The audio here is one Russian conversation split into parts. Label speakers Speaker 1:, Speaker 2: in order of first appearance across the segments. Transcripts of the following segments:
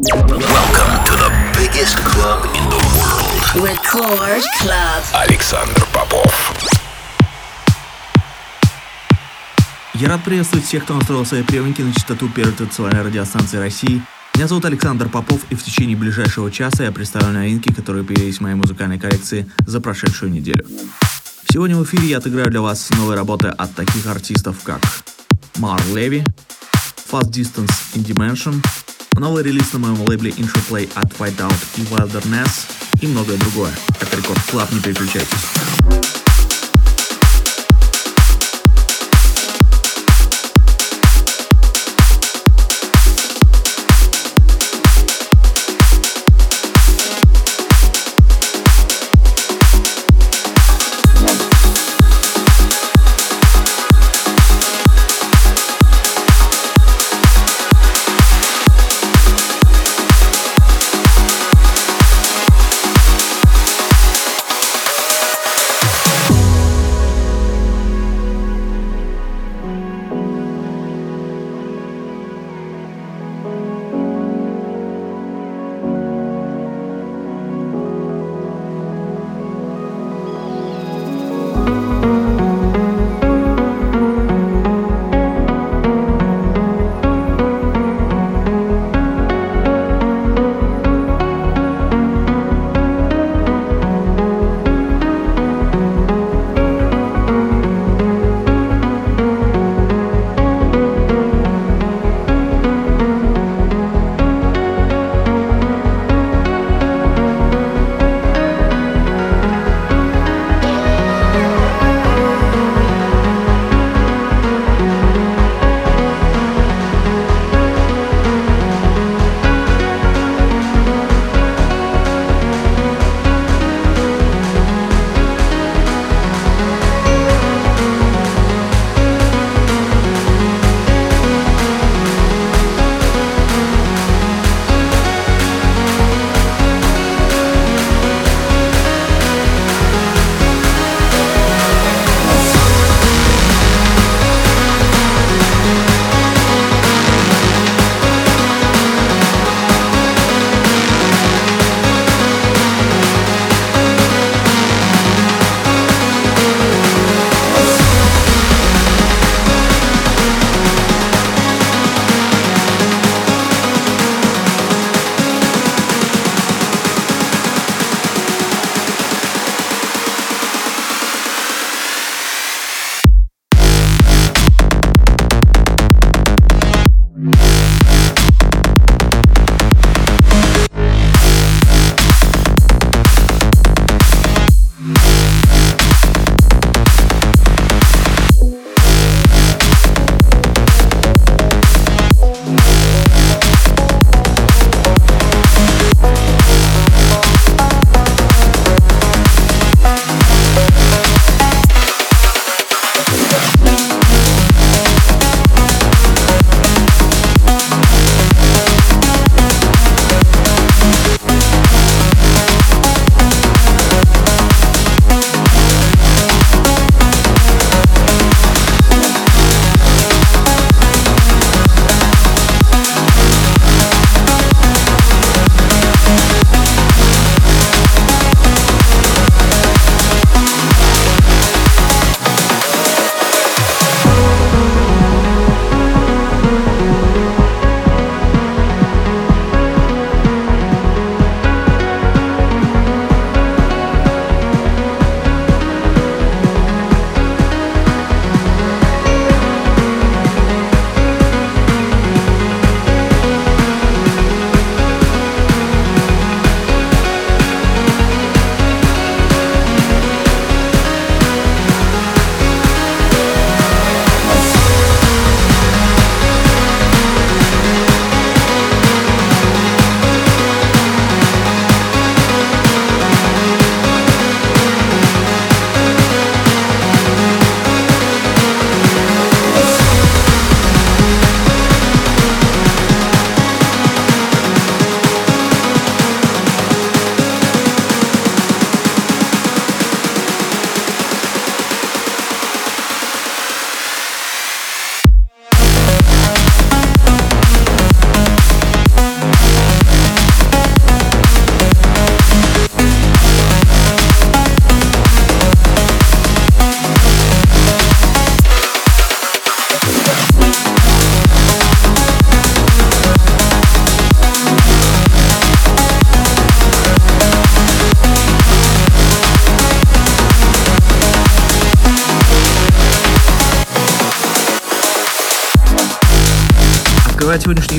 Speaker 1: Welcome to the biggest club in the world.
Speaker 2: Record Club.
Speaker 1: Александр Попов.
Speaker 3: Я рад приветствовать всех, кто настроил свои приемники на частоту первой традиционной радиостанции России. Меня зовут Александр Попов, и в течение ближайшего часа я представлю новинки, которые появились в моей музыкальной коллекции за прошедшую неделю. Сегодня в эфире я отыграю для вас новые работы от таких артистов, как Мар Леви, Fast Distance in Dimension, новый релиз на моем лейбле Intro Play от Whiteout и Wilderness и многое другое. Это Record Club, не переключайтесь.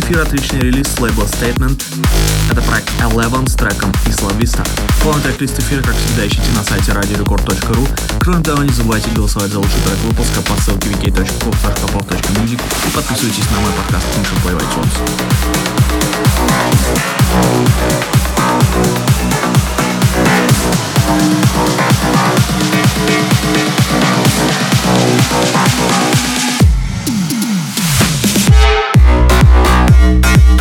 Speaker 3: Эфир отличный релиз с лейбла Statement. Это проект Eleven с треком Isla Vista. Полный трек-лист эфира, как всегда, ищите на сайте radiorecord.ru. Кроме того, не забывайте голосовать за лучший трек выпуска по ссылке wiki.com.music и подписывайтесь на мой подкаст Function Play iTunes.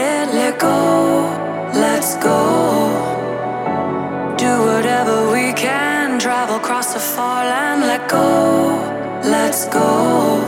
Speaker 4: It. Let go, let's go. Do whatever we can travel across the far land. Let go, let's go.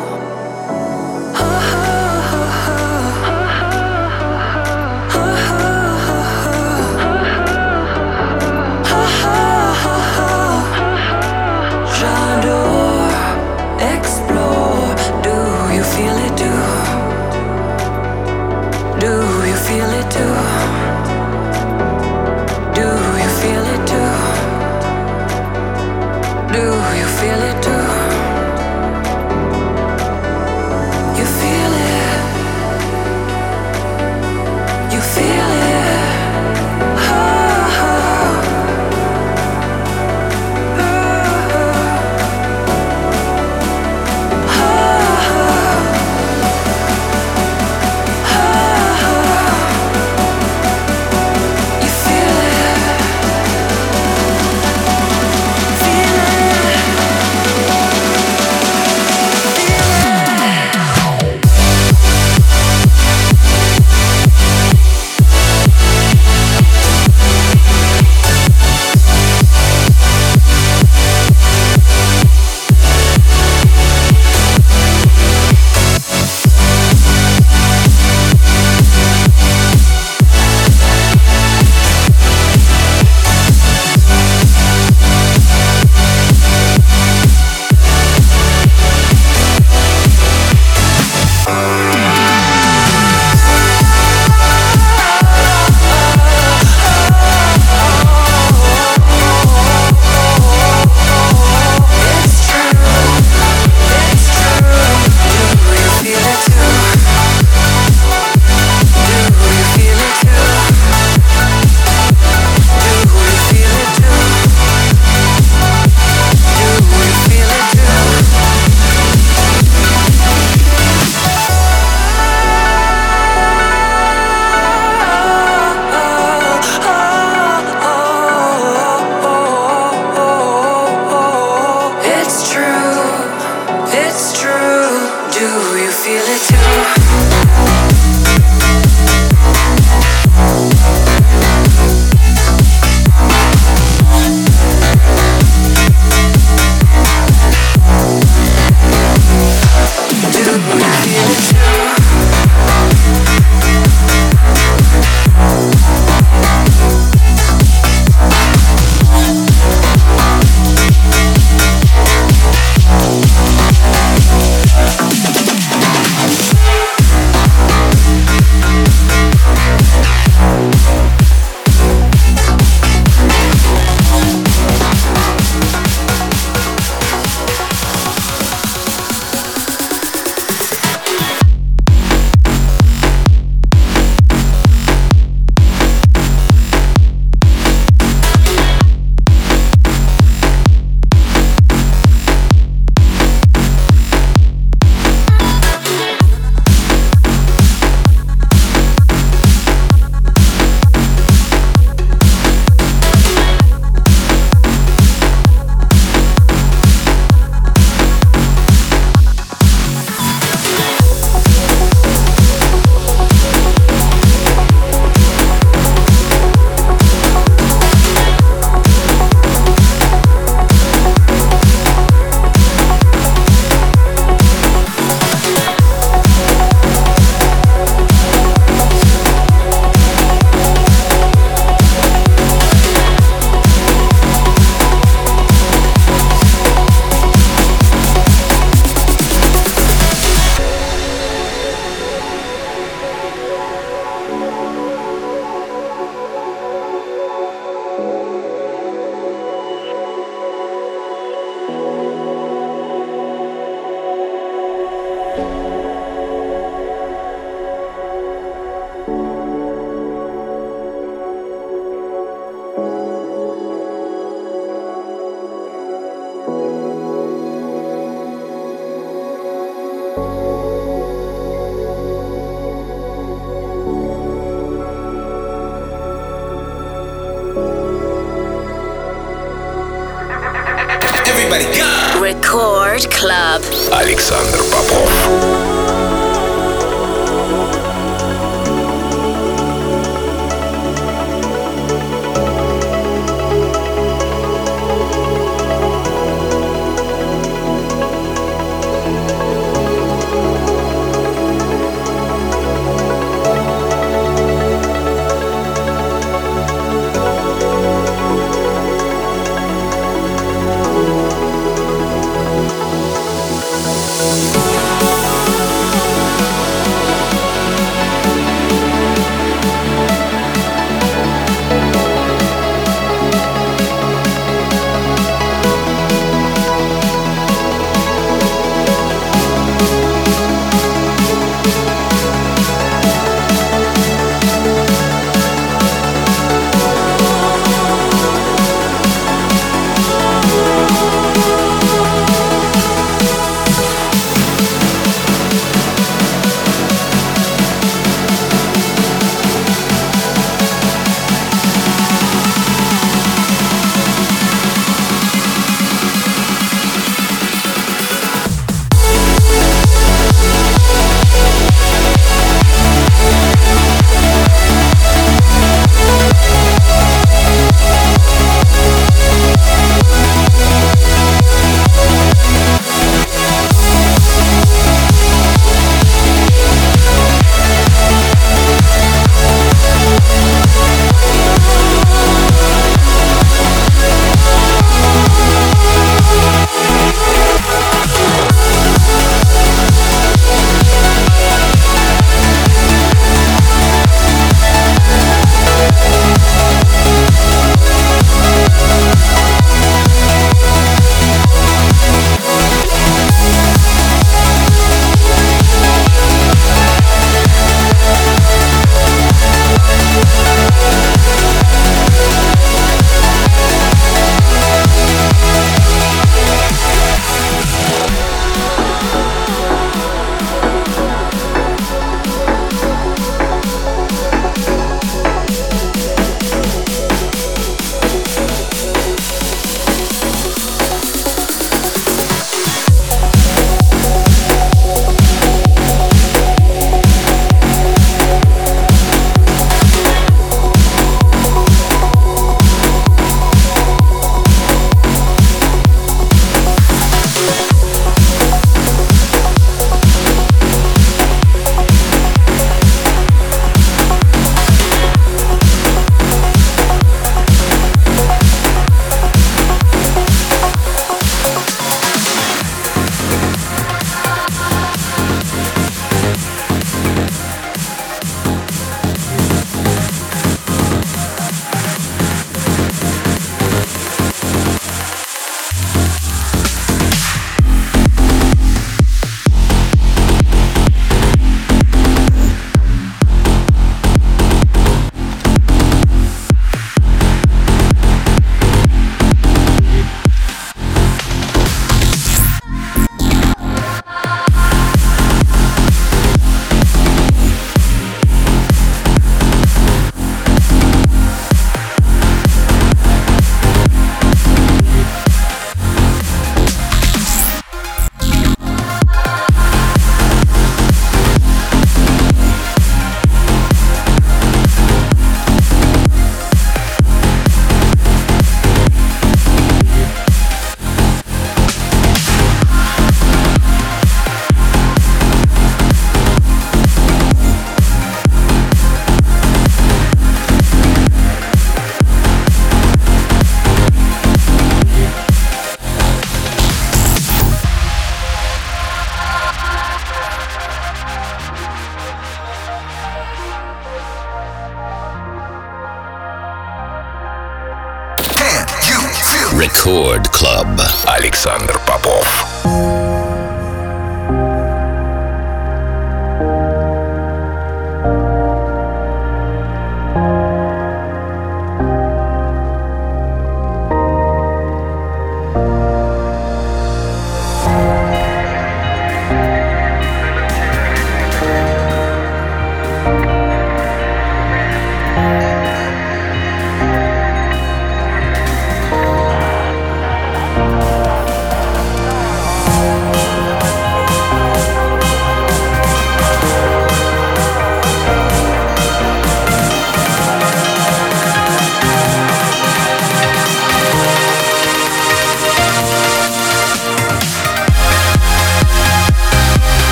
Speaker 2: Попов.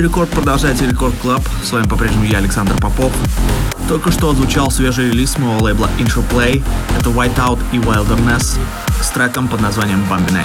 Speaker 3: Рекорд продолжается Record Club. С вами по-прежнему я, Александр Попов. Только что озвучал свежий релиз моего лейбла Intro Play. Это Whiteout и Wilderness с треком под названием Bambi.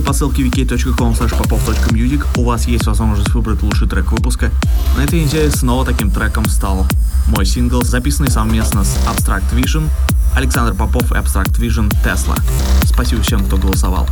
Speaker 3: Неделю по ссылке wiki.com popov.music у вас есть возможность выбрать лучший трек выпуска. На этой неделе снова таким треком стал мой сингл, записанный совместно с Abstract Vision, Александр Попов и Abstract Vision Tesla. Спасибо всем, кто голосовал.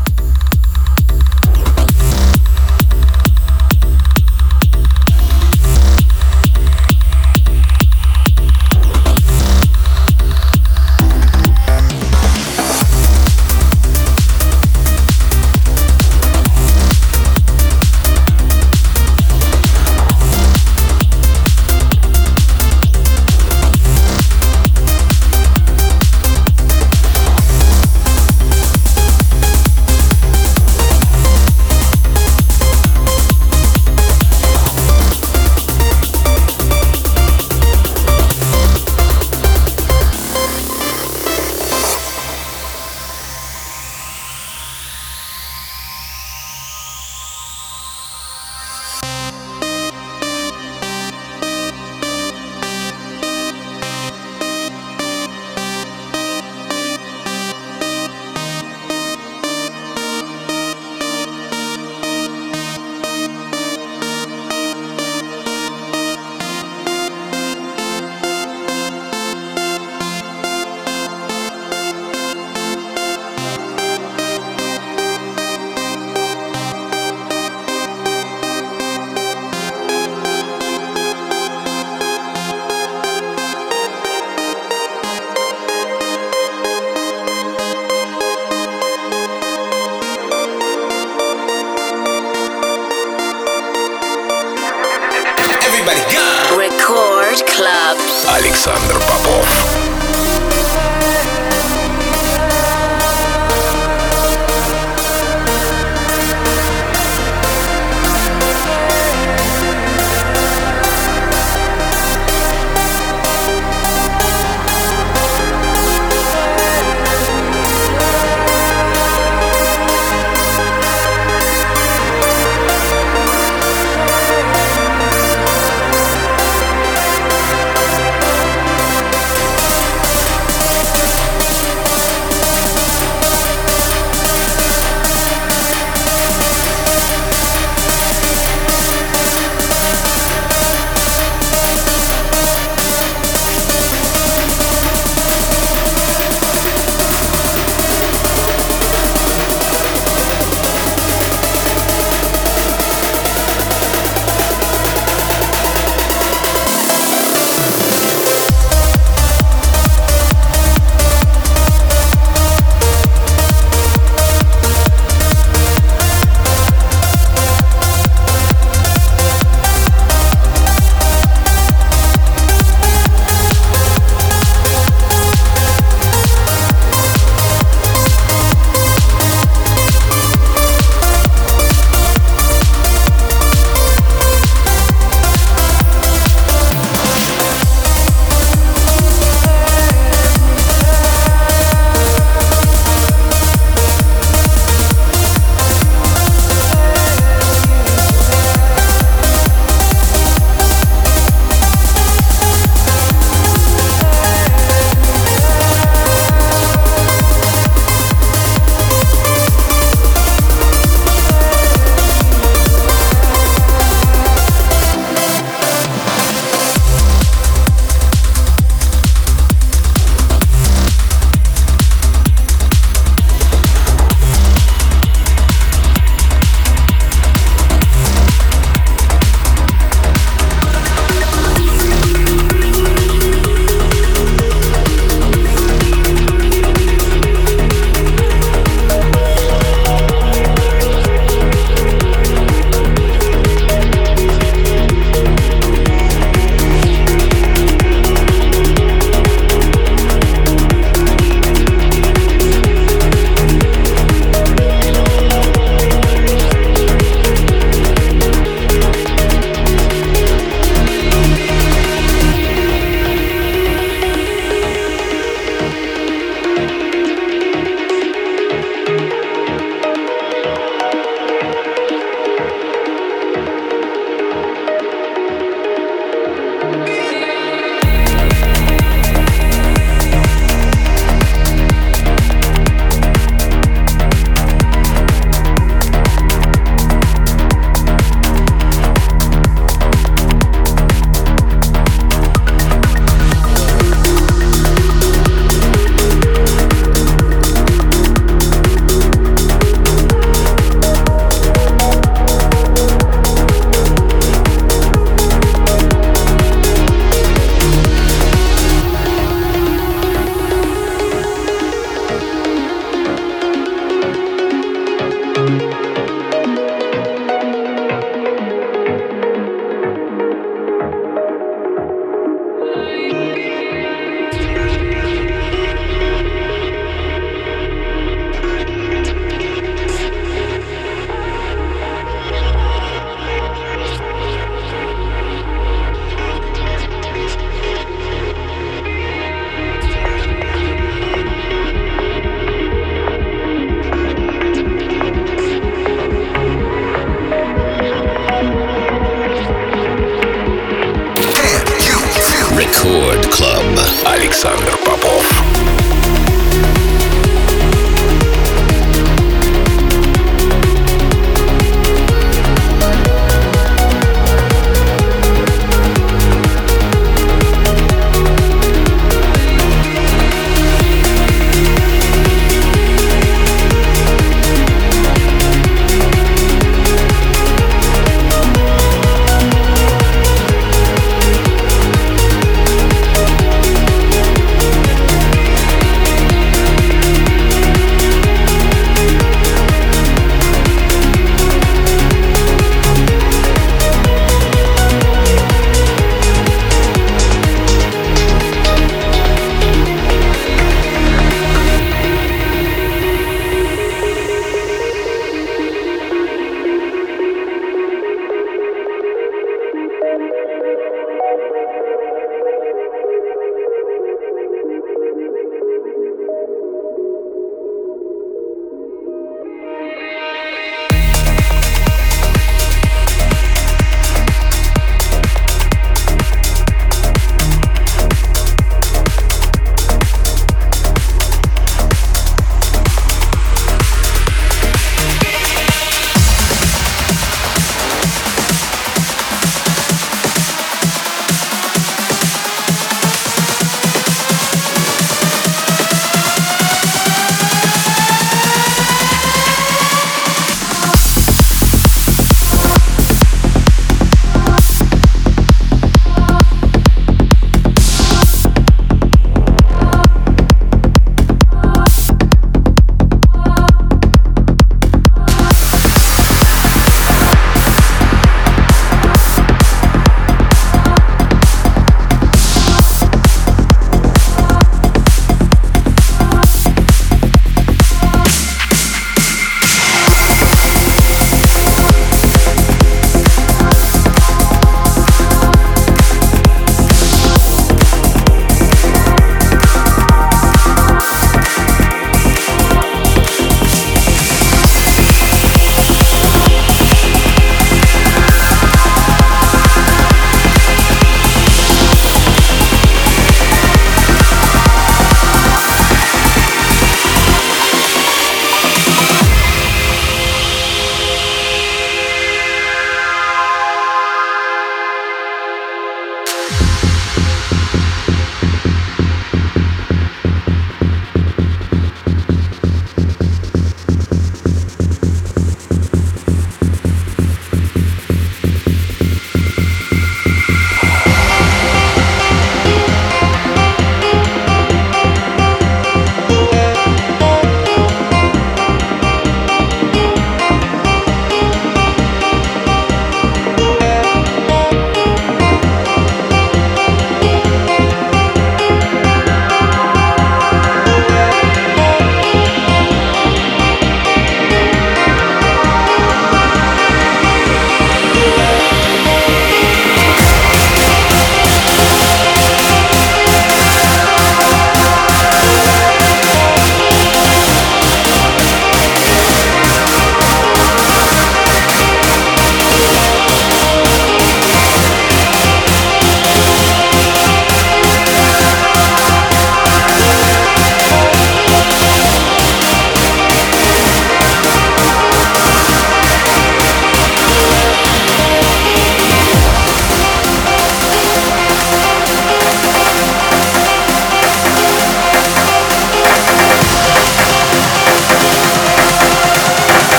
Speaker 2: Рекорд Клаб. Александр Попов.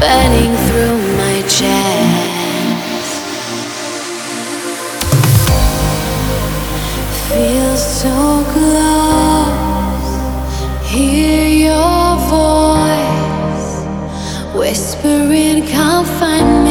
Speaker 3: burning through my chest. feel so close. Hear your voice whispering, "Come find me."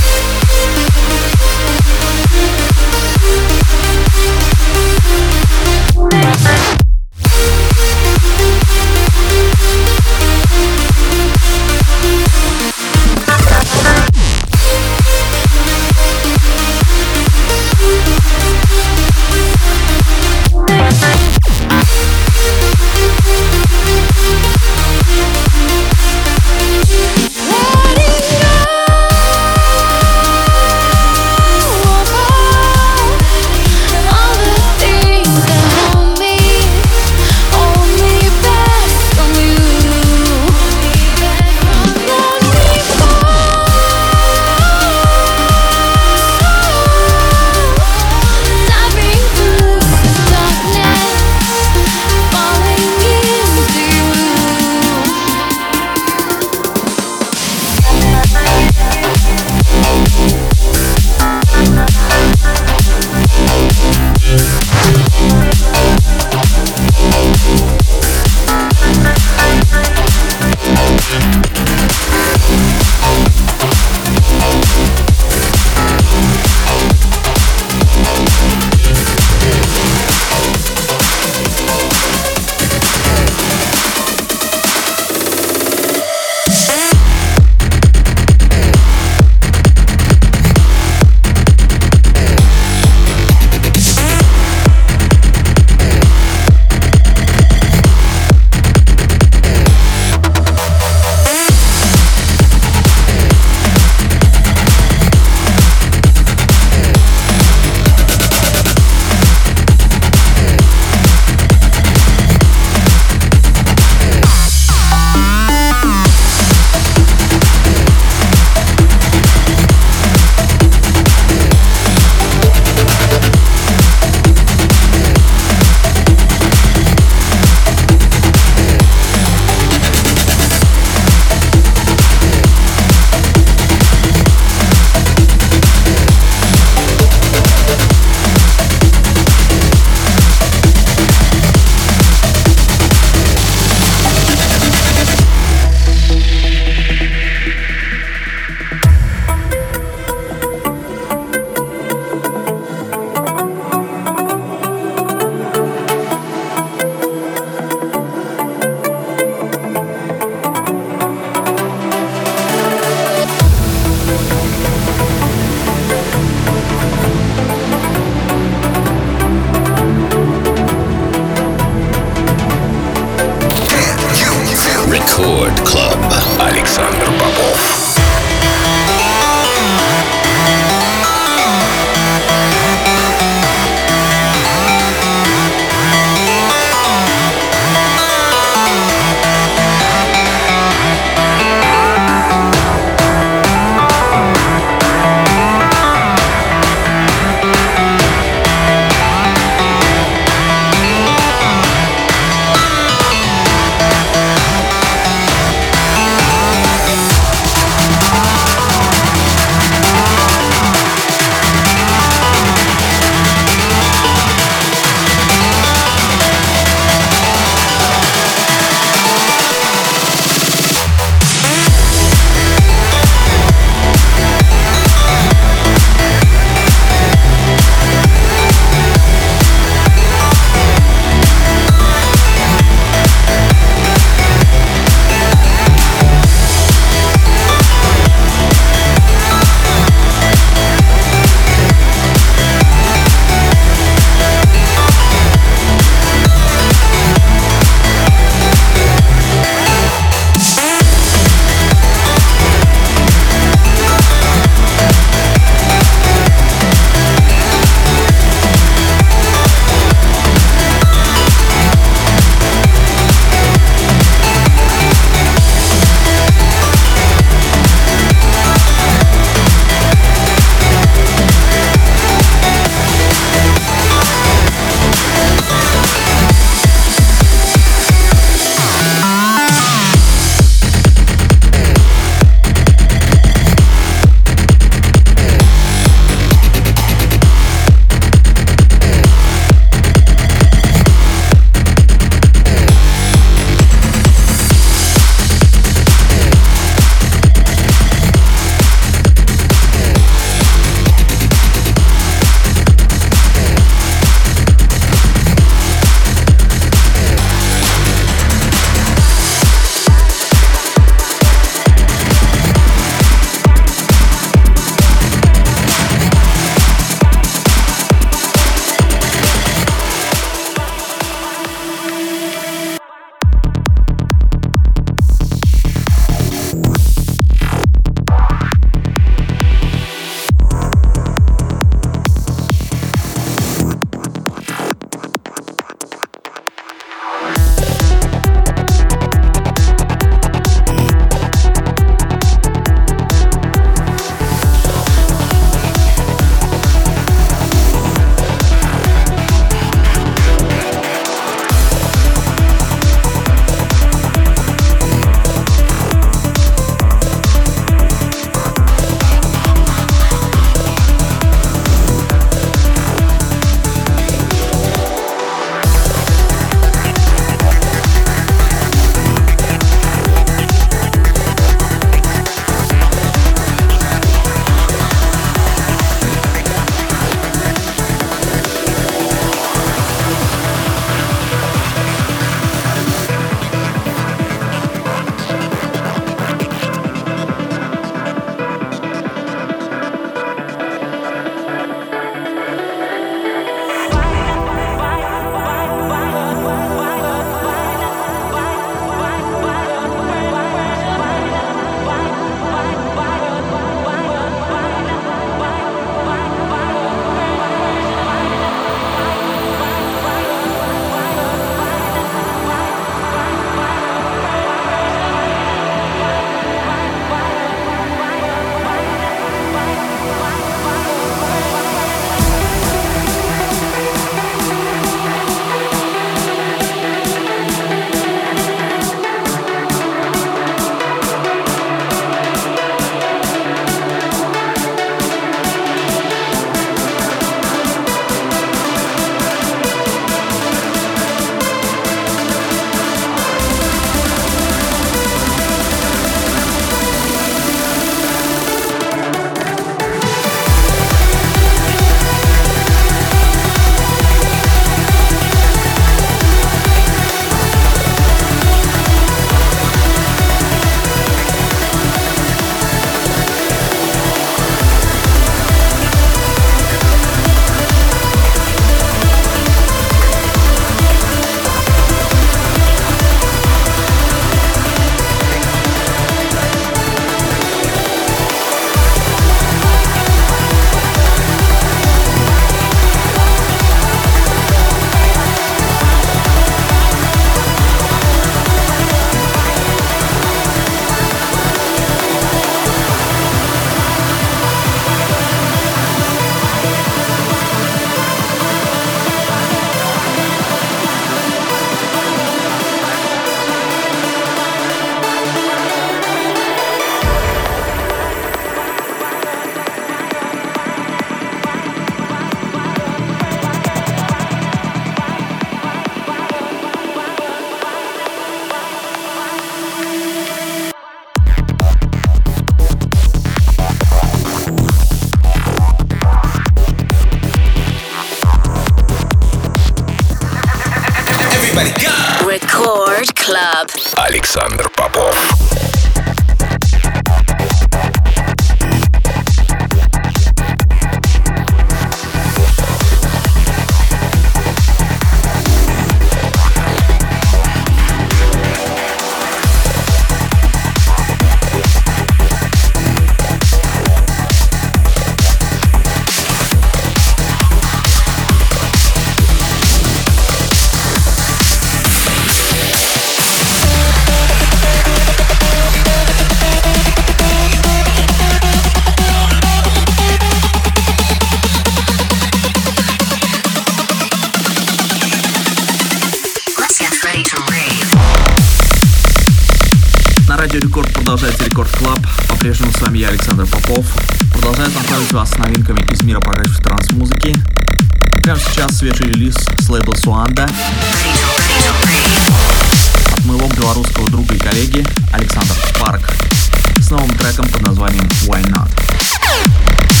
Speaker 3: С новым треком под названием Why Not.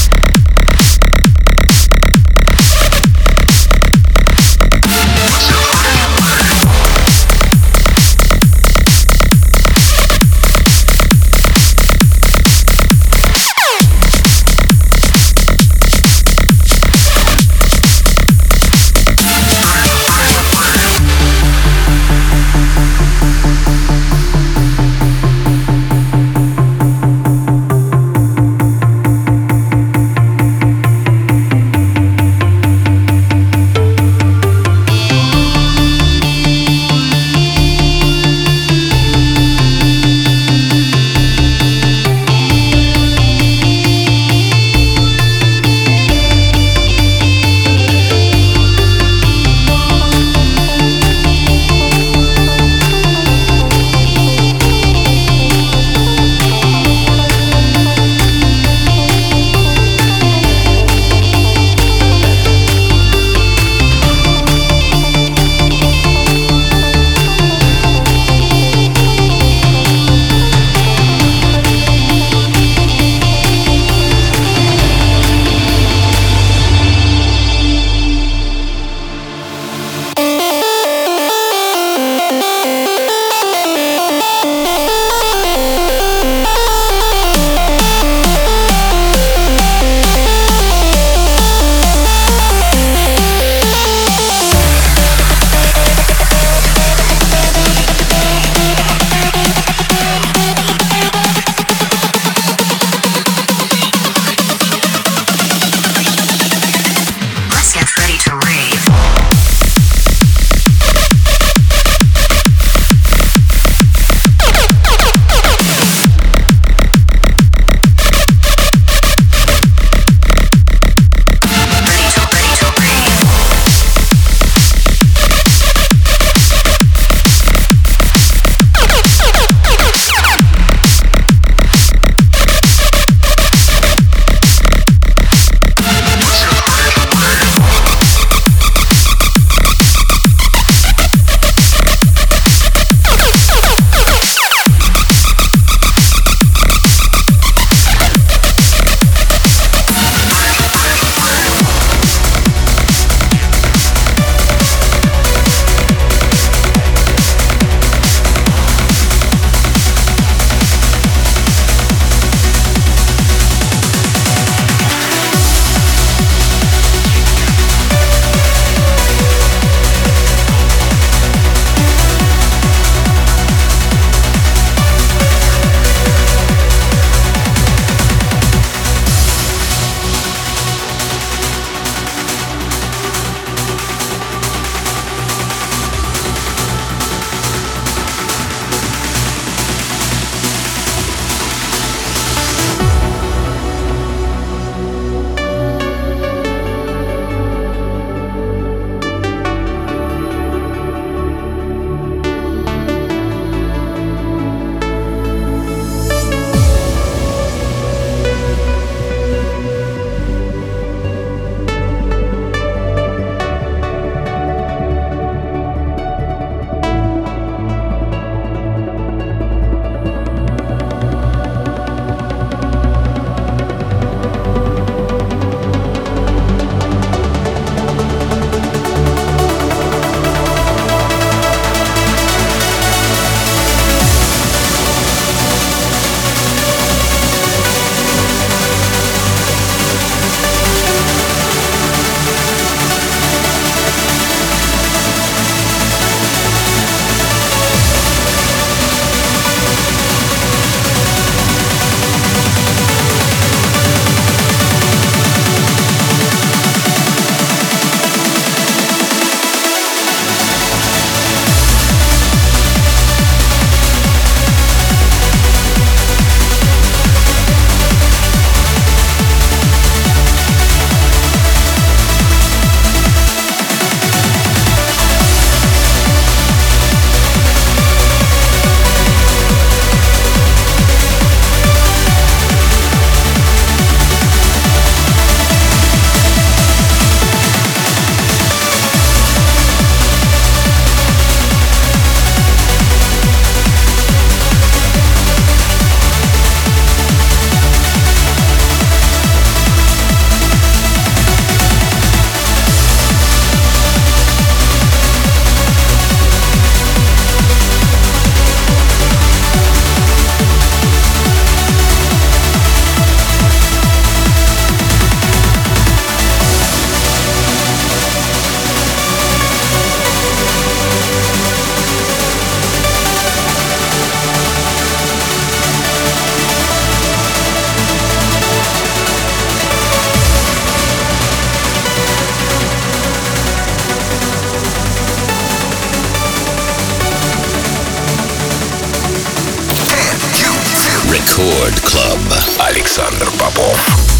Speaker 2: Рекорд Клаб. Александр Попов.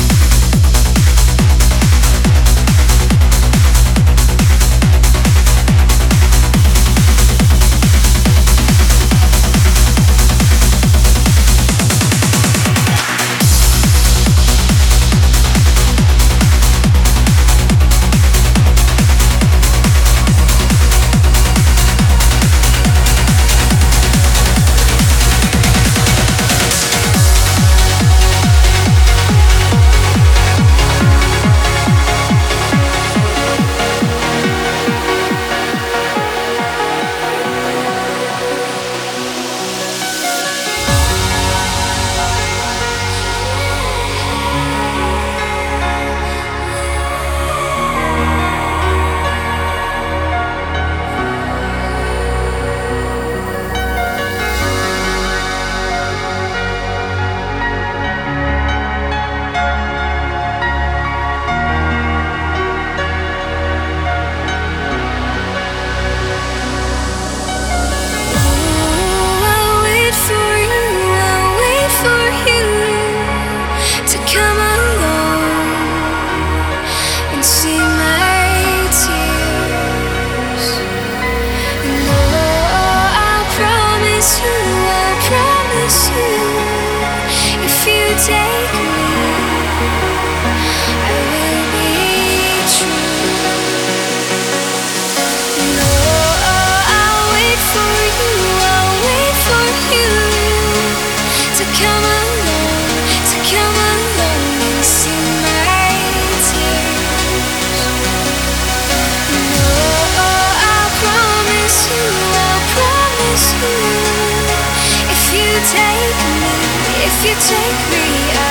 Speaker 2: if you take me out.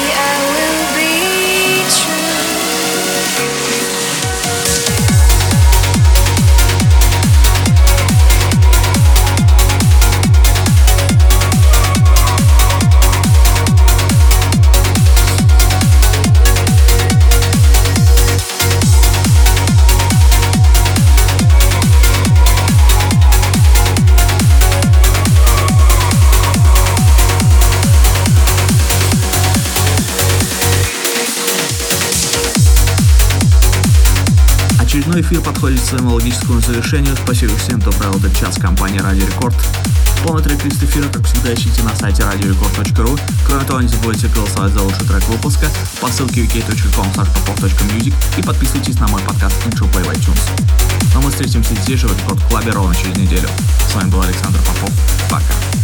Speaker 3: эфир подходит к своему логическому завершению. Спасибо всем, кто провел этот час компании Радио Рекорд. Полный трек-лист эфира, как всегда, ищите на сайте radiorecord.ru. Кроме того, не забывайте голосовать за лучший трек выпуска по ссылке uk.com и подписывайтесь на мой подкаст Intro Play в iTunes. Но мы встретимся здесь же в Рекорд Клабе ровно через неделю. С вами был Александр Попов. Пока.